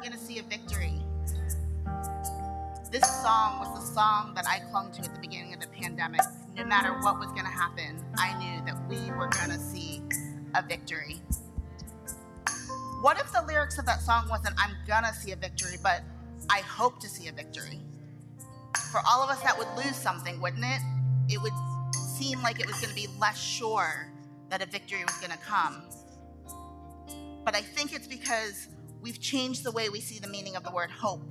I'm going to see a victory. This song was the song that I clung to at the beginning of the pandemic. No matter what was going to happen, I knew that we were going to see a victory. What if the lyrics of that song wasn't, I'm going to see a victory, but I hope to see a victory? For all of us, that would lose something, wouldn't it? It would seem like it was going to be less sure that a victory was going to come. But I think it's because we've changed the way we see the meaning of the word hope.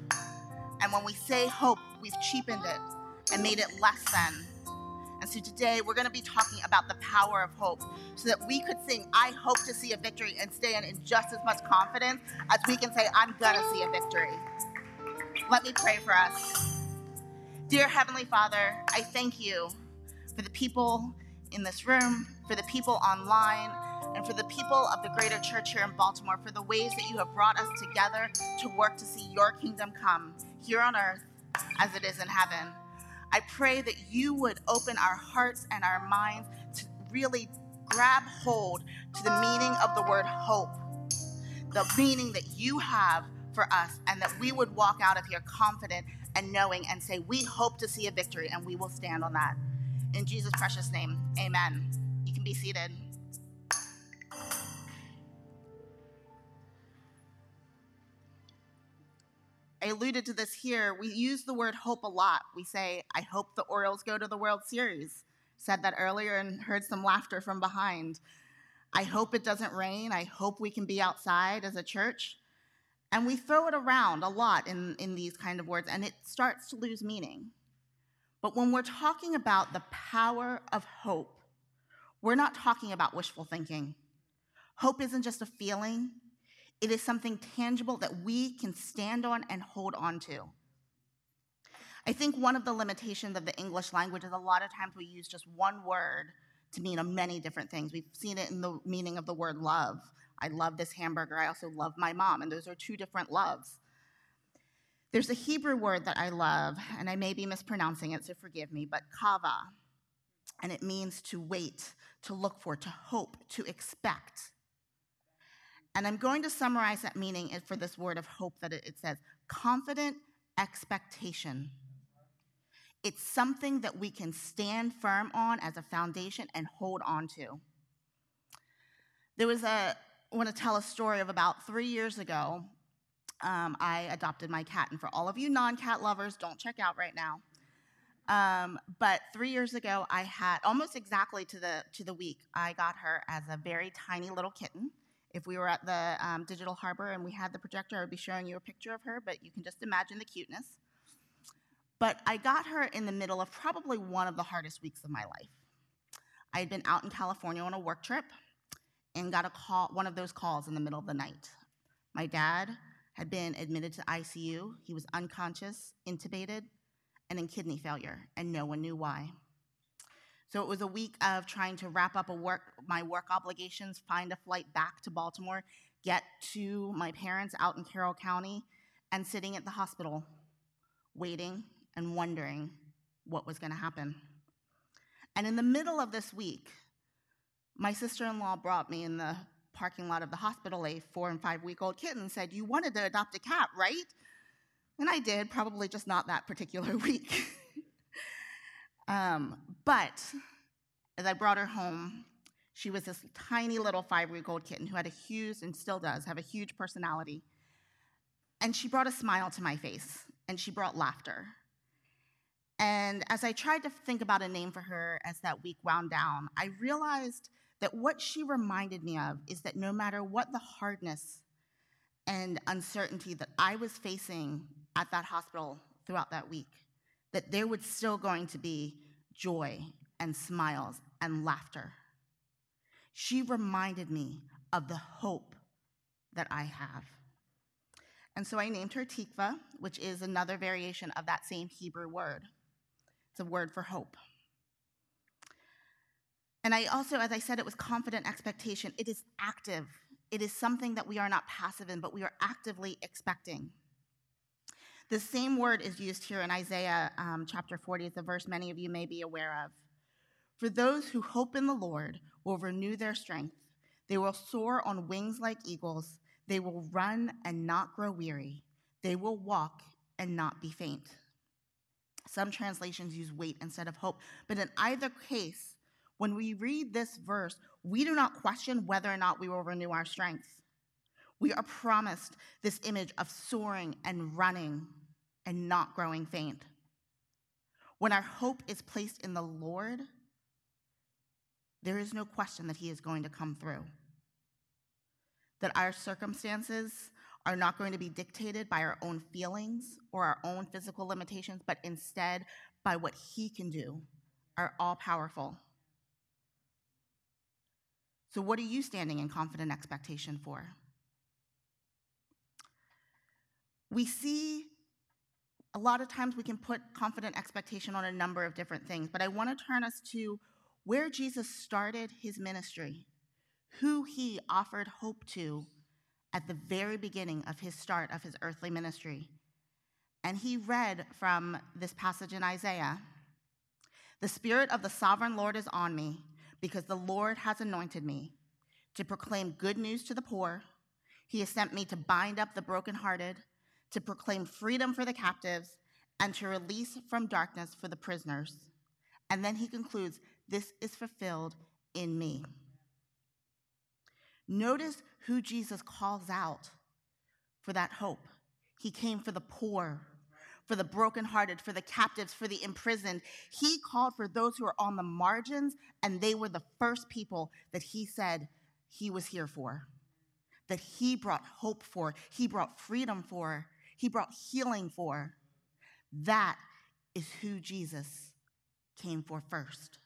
And when we say hope, we've cheapened it and made it less than. And so today we're going to be talking about the power of hope so that we could sing, I hope to see a victory and stand in just as much confidence as we can say, I'm going to see a victory. Let me pray for us. Dear Heavenly Father, I thank you for the people in this room, for the people online, and for the people of the greater church here in Baltimore, for the ways that you have brought us together to work to see your kingdom come here on earth as it is in heaven. I pray that you would open our hearts and our minds to really grab hold to the meaning of the word hope, the meaning that you have for us, and that we would walk out of here confident and knowing and say, We hope to see a victory, and we will stand on that. In Jesus' precious name, amen. You can be seated. Alluded to this here. We use the word hope a lot. We say, I hope the Orioles go to the World Series. Said that earlier and heard some laughter from behind. I hope it doesn't rain. I hope we can be outside as a church. And we throw it around a lot in, in these kind of words, and it starts to lose meaning. But when we're talking about the power of hope, we're not talking about wishful thinking. Hope isn't just a feeling, it is something tangible that we can stand on and hold on to. I think one of the limitations of the English language is a lot of times we use just one word to mean many different things. We've seen it in the meaning of the word love. I love this hamburger. I also love my mom, and those are two different loves. There's a Hebrew word that I love, and I may be mispronouncing it, so forgive me, but kava. And it means to wait, to look for, to hope, to expect. And I'm going to summarize that meaning for this word of hope that it says confident expectation. It's something that we can stand firm on as a foundation and hold on to. There was a, I want to tell a story of about three years ago. Um, I adopted my cat, and for all of you non cat lovers, don't check out right now. Um, but three years ago, I had almost exactly to the to the week. I got her as a very tiny little kitten. If we were at the um, Digital Harbor and we had the projector, I would be showing you a picture of her, but you can just imagine the cuteness. But I got her in the middle of probably one of the hardest weeks of my life. I had been out in California on a work trip and got a call, one of those calls in the middle of the night. My dad had been admitted to ICU. He was unconscious, intubated, and in kidney failure, and no one knew why. So it was a week of trying to wrap up work, my work obligations, find a flight back to Baltimore, get to my parents out in Carroll County, and sitting at the hospital, waiting and wondering what was going to happen. And in the middle of this week, my sister in law brought me in the parking lot of the hospital a four and five week old kitten and said, You wanted to adopt a cat, right? And I did, probably just not that particular week. Um, but as I brought her home, she was this tiny little five week old kitten who had a huge, and still does, have a huge personality. And she brought a smile to my face, and she brought laughter. And as I tried to think about a name for her as that week wound down, I realized that what she reminded me of is that no matter what the hardness and uncertainty that I was facing at that hospital throughout that week, that there was still going to be joy and smiles and laughter. She reminded me of the hope that I have. And so I named her Tikva, which is another variation of that same Hebrew word. It's a word for hope. And I also, as I said, it was confident expectation. It is active. It is something that we are not passive in, but we are actively expecting. The same word is used here in Isaiah um, chapter 40. It's a verse many of you may be aware of. For those who hope in the Lord will renew their strength. They will soar on wings like eagles. They will run and not grow weary. They will walk and not be faint. Some translations use wait instead of hope. But in either case, when we read this verse, we do not question whether or not we will renew our strength. We are promised this image of soaring and running and not growing faint. When our hope is placed in the Lord, there is no question that He is going to come through. That our circumstances are not going to be dictated by our own feelings or our own physical limitations, but instead by what He can do, our all powerful. So, what are you standing in confident expectation for? We see a lot of times we can put confident expectation on a number of different things, but I want to turn us to where Jesus started his ministry, who he offered hope to at the very beginning of his start of his earthly ministry. And he read from this passage in Isaiah The Spirit of the sovereign Lord is on me, because the Lord has anointed me to proclaim good news to the poor. He has sent me to bind up the brokenhearted, to proclaim freedom for the captives, and to release from darkness for the prisoners. And then he concludes, This is fulfilled in me. Notice who Jesus calls out for that hope. He came for the poor, for the brokenhearted, for the captives, for the imprisoned. He called for those who are on the margins, and they were the first people that he said he was here for, that he brought hope for, he brought freedom for, he brought healing for. That is who Jesus came for first.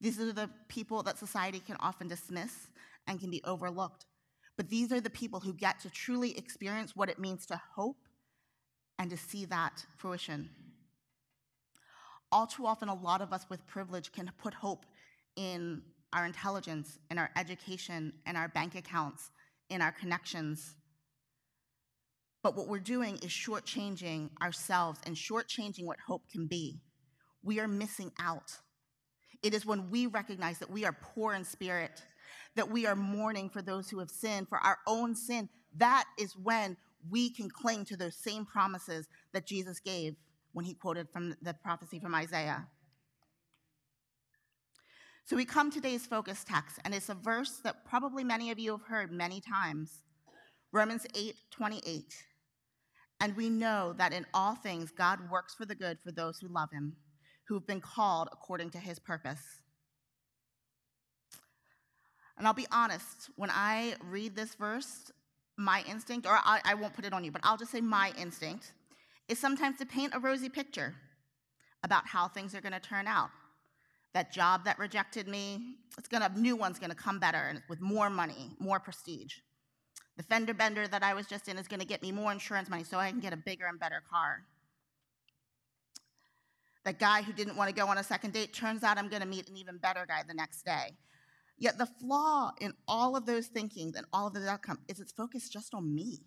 These are the people that society can often dismiss and can be overlooked. But these are the people who get to truly experience what it means to hope and to see that fruition. All too often, a lot of us with privilege can put hope in our intelligence, in our education, in our bank accounts, in our connections. But what we're doing is shortchanging ourselves and shortchanging what hope can be. We are missing out. It is when we recognize that we are poor in spirit, that we are mourning for those who have sinned, for our own sin. That is when we can cling to those same promises that Jesus gave when he quoted from the prophecy from Isaiah. So we come to today's focus text, and it's a verse that probably many of you have heard many times Romans 8 28. And we know that in all things, God works for the good for those who love him, who've been called according to his purpose. And I'll be honest, when I read this verse, my instinct, or I, I, won't put it on you, but I'll just say my instinct, is sometimes to paint a rosy picture about how things are going to turn out that job that rejected me, it's gonna, new one's gonna come better and with more money, more prestige. The fender bender that I was just in is gonna get me more insurance money so I can get a bigger and better car. That guy who didn't wanna go on a second date, turns out I'm gonna meet an even better guy the next day. Yet the flaw in all of those thinkings and all of those outcomes is it's focused just on me.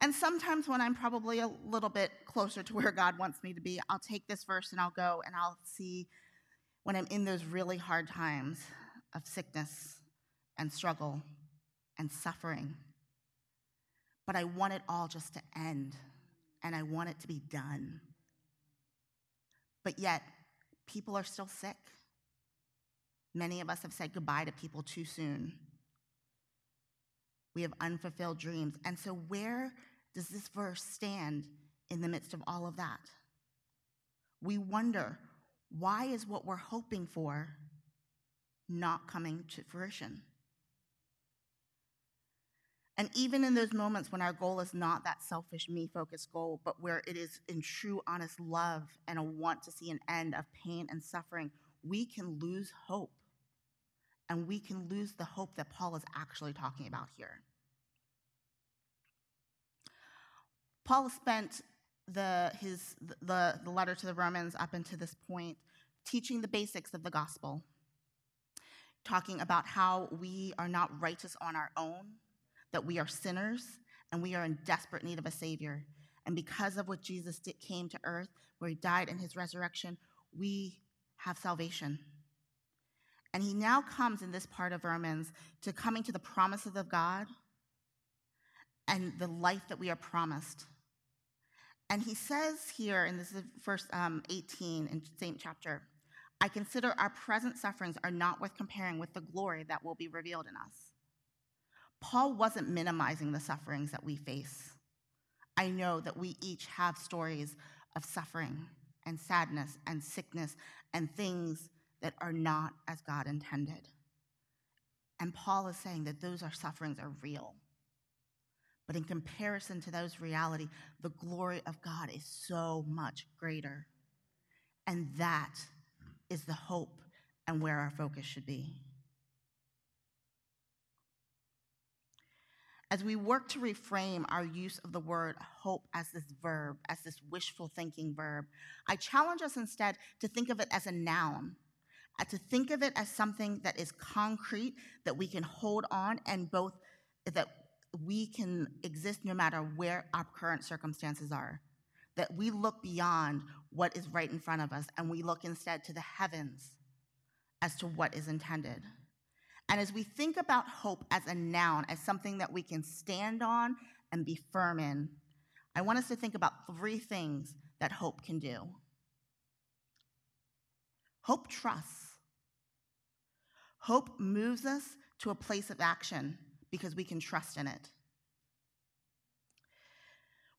And sometimes when I'm probably a little bit closer to where God wants me to be, I'll take this verse and I'll go and I'll see when I'm in those really hard times of sickness and struggle and suffering. But I want it all just to end and I want it to be done. But yet, people are still sick. Many of us have said goodbye to people too soon. We have unfulfilled dreams. And so, where does this verse stand in the midst of all of that? We wonder why is what we're hoping for not coming to fruition? And even in those moments when our goal is not that selfish, me focused goal, but where it is in true, honest love and a want to see an end of pain and suffering, we can lose hope. And we can lose the hope that Paul is actually talking about here. Paul spent the, his, the, the letter to the Romans up until this point teaching the basics of the gospel, talking about how we are not righteous on our own, that we are sinners, and we are in desperate need of a Savior. And because of what Jesus did, came to earth, where he died in his resurrection, we have salvation. And he now comes in this part of Romans to coming to the promises of God and the life that we are promised. And he says here in this is verse um, 18 in same chapter, I consider our present sufferings are not worth comparing with the glory that will be revealed in us. Paul wasn't minimizing the sufferings that we face. I know that we each have stories of suffering and sadness and sickness and things that are not as God intended. And Paul is saying that those are sufferings are real. But in comparison to those reality, the glory of God is so much greater. And that is the hope and where our focus should be. As we work to reframe our use of the word hope as this verb, as this wishful thinking verb, I challenge us instead to think of it as a noun, uh, to think of it as something that is concrete, that we can hold on, and both that we can exist no matter where our current circumstances are. That we look beyond what is right in front of us and we look instead to the heavens as to what is intended. And as we think about hope as a noun, as something that we can stand on and be firm in, I want us to think about three things that hope can do. Hope trusts. Hope moves us to a place of action because we can trust in it.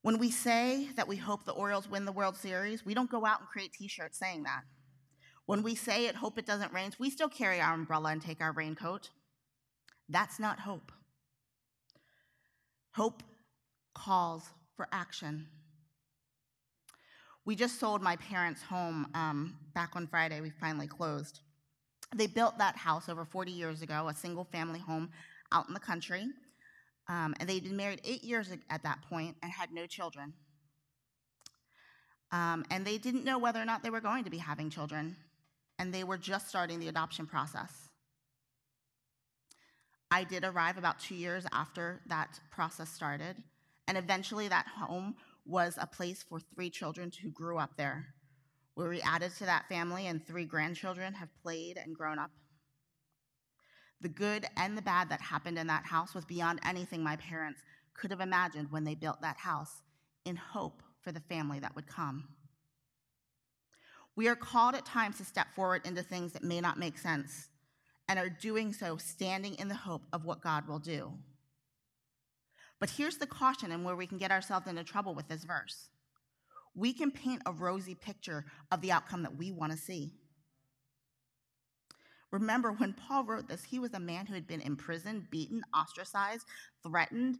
When we say that we hope the Orioles win the World Series, we don't go out and create t shirts saying that. When we say it, hope it doesn't rain, we still carry our umbrella and take our raincoat. That's not hope. Hope calls for action. We just sold my parents' home um, back on Friday. We finally closed. They built that house over 40 years ago, a single family home out in the country. Um, and they'd been married eight years at that point and had no children. Um, and they didn't know whether or not they were going to be having children, and they were just starting the adoption process. I did arrive about two years after that process started, and eventually that home was a place for three children who grew up there. Where we added to that family, and three grandchildren have played and grown up the good and the bad that happened in that house was beyond anything my parents could have imagined when they built that house in hope for the family that would come. We are called at times to step forward into things that may not make sense and are doing so standing in the hope of what God will do. But here's the caution and where we can get ourselves into trouble with this verse. We can paint a rosy picture of the outcome that we want to see. Remember, when Paul wrote this, he was a man who had been imprisoned, beaten, ostracized, threatened,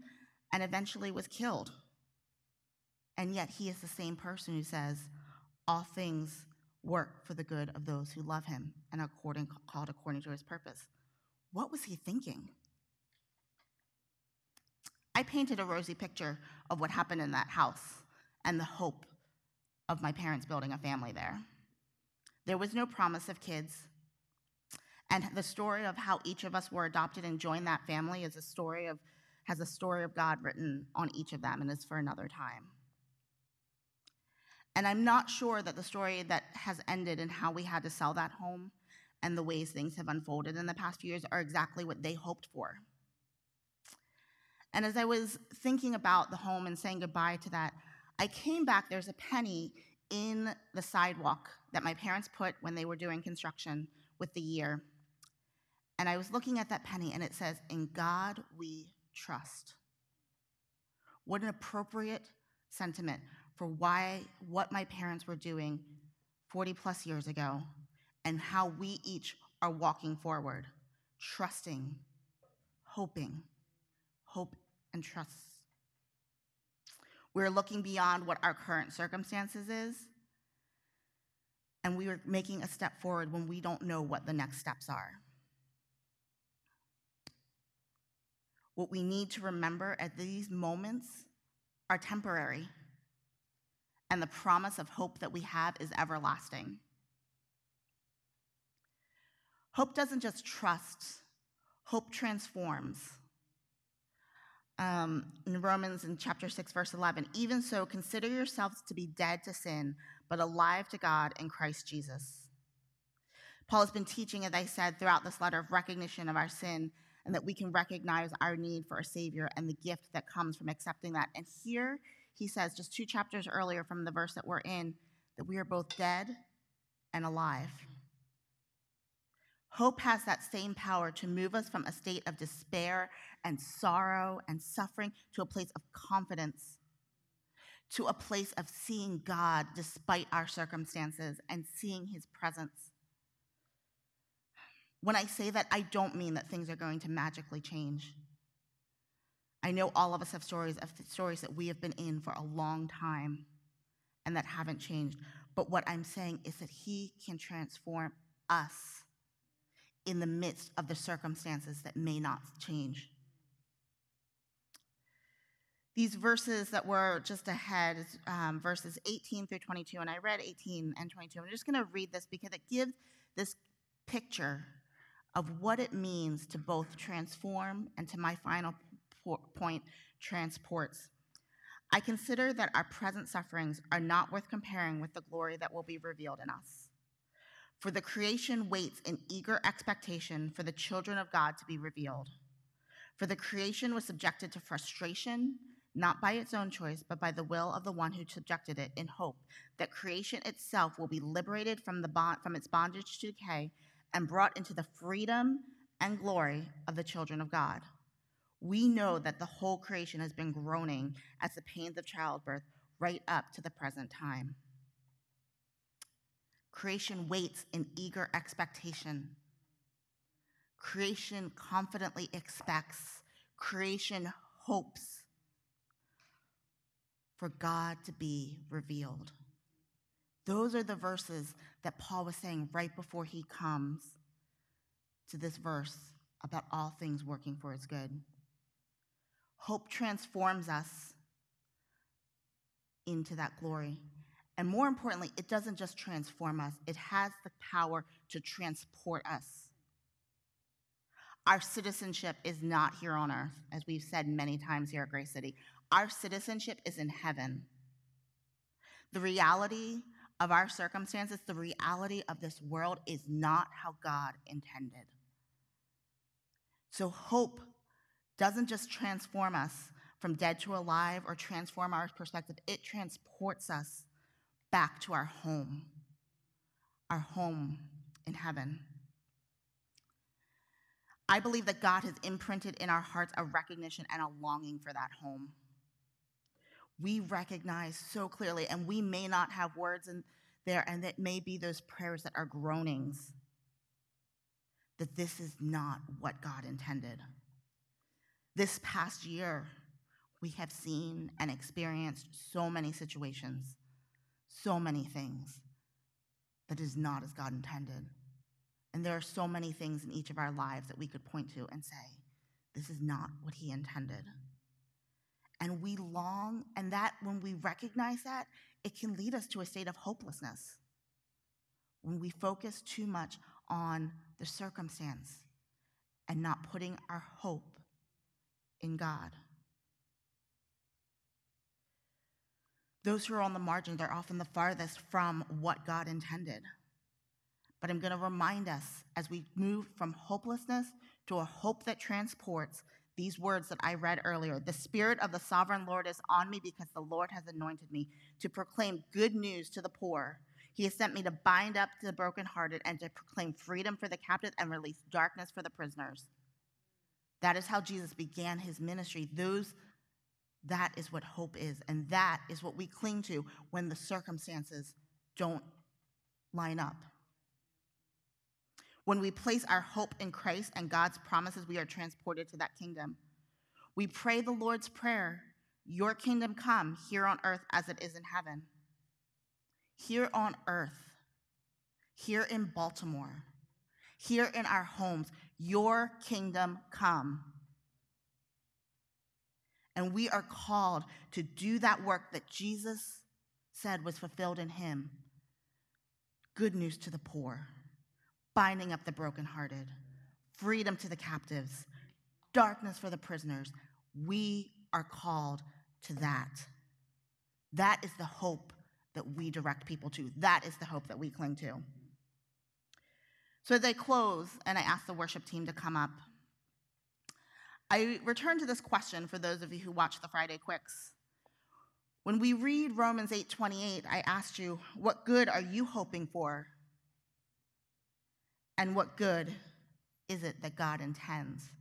and eventually was killed. And yet, he is the same person who says, All things work for the good of those who love him and are according, called according to his purpose. What was he thinking? I painted a rosy picture of what happened in that house and the hope of my parents building a family there. There was no promise of kids. And the story of how each of us were adopted and joined that family is a story of has a story of God written on each of them and is for another time. And I'm not sure that the story that has ended and how we had to sell that home and the ways things have unfolded in the past few years are exactly what they hoped for. And as I was thinking about the home and saying goodbye to that, I came back, there's a penny in the sidewalk that my parents put when they were doing construction with the year. And I was looking at that penny and it says, In God we trust. What an appropriate sentiment for why what my parents were doing 40 plus years ago and how we each are walking forward, trusting, hoping, hope and trust. We're looking beyond what our current circumstances is, and we are making a step forward when we don't know what the next steps are. What we need to remember at these moments are temporary, and the promise of hope that we have is everlasting. Hope doesn't just trust, hope transforms. Um, in Romans in chapter 6, verse 11, even so, consider yourselves to be dead to sin, but alive to God in Christ Jesus. Paul has been teaching, as I said, throughout this letter of recognition of our sin and that we can recognize our need for a Savior and the gift that comes from accepting that. And here he says, just two chapters earlier from the verse that we're in, that we are both dead and alive. Hope has that same power to move us from a state of despair and sorrow and suffering to a place of confidence, to a place of seeing God despite our circumstances and seeing his presence. When I say that, I don't mean that things are going to magically change. I know all of us have stories of stories that we have been in for a long time and that haven't changed. But what I'm saying is that He can transform us in the midst of the circumstances that may not change. These verses that were just ahead, um, verses 18 through 22, and I read 18 and 22. I'm just going to read this because it gives this picture of what it means to both transform and to my final point, transports. I consider that our present sufferings are not worth comparing with the glory that will be revealed in us. For the creation waits in eager expectation for the children of God to be revealed. For the creation was subjected to frustration, not by its own choice, but by the will of the one who subjected it, in hope that creation itself will be liberated from, the bond, from its bondage to decay and brought into the freedom and glory of the children of God. We know that the whole creation has been groaning as the pains of childbirth right up to the present time. Creation waits in eager expectation. Creation confidently expects. Creation hopes for God to be revealed. Those are the verses that Paul was saying right before he comes to this verse about all things working for his good. Hope transforms us into that glory. And more importantly, it doesn't just transform us, it has the power to transport us. Our citizenship is not here on earth, as we've said many times here at Grace City. Our citizenship is in heaven. The reality of our circumstances, the reality of this world is not how God intended. So, hope doesn't just transform us from dead to alive or transform our perspective, it transports us back to our home, our home in heaven. I believe that God has imprinted in our hearts a recognition and a longing for that home we recognize so clearly, and we may not have words in there, and it may be those prayers that are groanings, that this is not what God intended. This past year, we have seen and experienced so many situations, so many things that is not as God intended. And there are so many things in each of our lives that we could point to and say, this is not what He intended and we long, and that when we recognize that, it can lead us to a state of hopelessness. When we focus too much on the circumstance and not putting our hope in God. Those who are on the margins are often the farthest from what God intended. But I'm going to remind us as we move from hopelessness to a hope that transports these words that I read earlier The Spirit of the sovereign Lord is on me because the Lord has anointed me to proclaim good news to the poor. He has sent me to bind up the brokenhearted and to proclaim freedom for the captives and release darkness for the prisoners. That is how Jesus began his ministry. Those that is what hope is, and that is what we cling to when the circumstances don't line up. When we place our hope in Christ and God's promises, we are transported to that kingdom. We pray the Lord's Prayer Your kingdom come here on earth as it is in heaven. Here on earth, here in Baltimore, here in our homes, Your kingdom come. And we are called to do that work that Jesus said was fulfilled in Him good news to the poor binding up the brokenhearted, freedom to the captives, darkness for the prisoners. We are called to that. That is the hope that we direct people to. That is the hope that we cling to. So they close, and I ask the worship team to come up. I return to this question for those of you who watch the Friday Quicks. When we read Romans 8:28, I asked you, what good are you hoping for? And what good is it that God intends?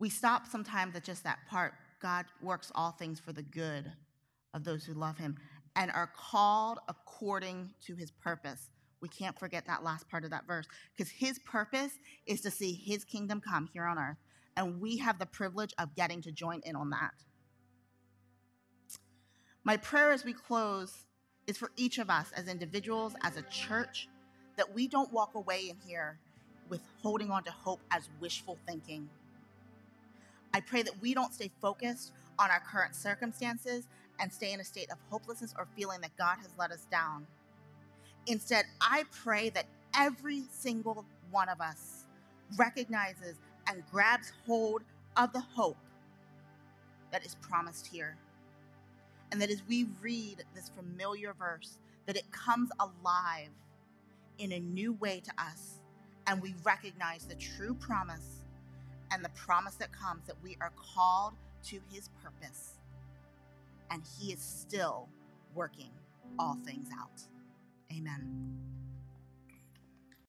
We stop sometimes at just that part. God works all things for the good of those who love him and are called according to his purpose. We can't forget that last part of that verse because his purpose is to see his kingdom come here on earth. And we have the privilege of getting to join in on that. My prayer as we close is for each of us as individuals, as a church, that we don't walk away in here with holding on to hope as wishful thinking. I pray that we don't stay focused on our current circumstances and stay in a state of hopelessness or feeling that God has let us down. Instead, I pray that every single one of us recognizes and grabs hold of the hope that is promised here. And that as we read this familiar verse, that it comes alive in a new way to us, and we recognize the true promise and the promise that comes that we are called to his purpose, and he is still working all things out. Amen.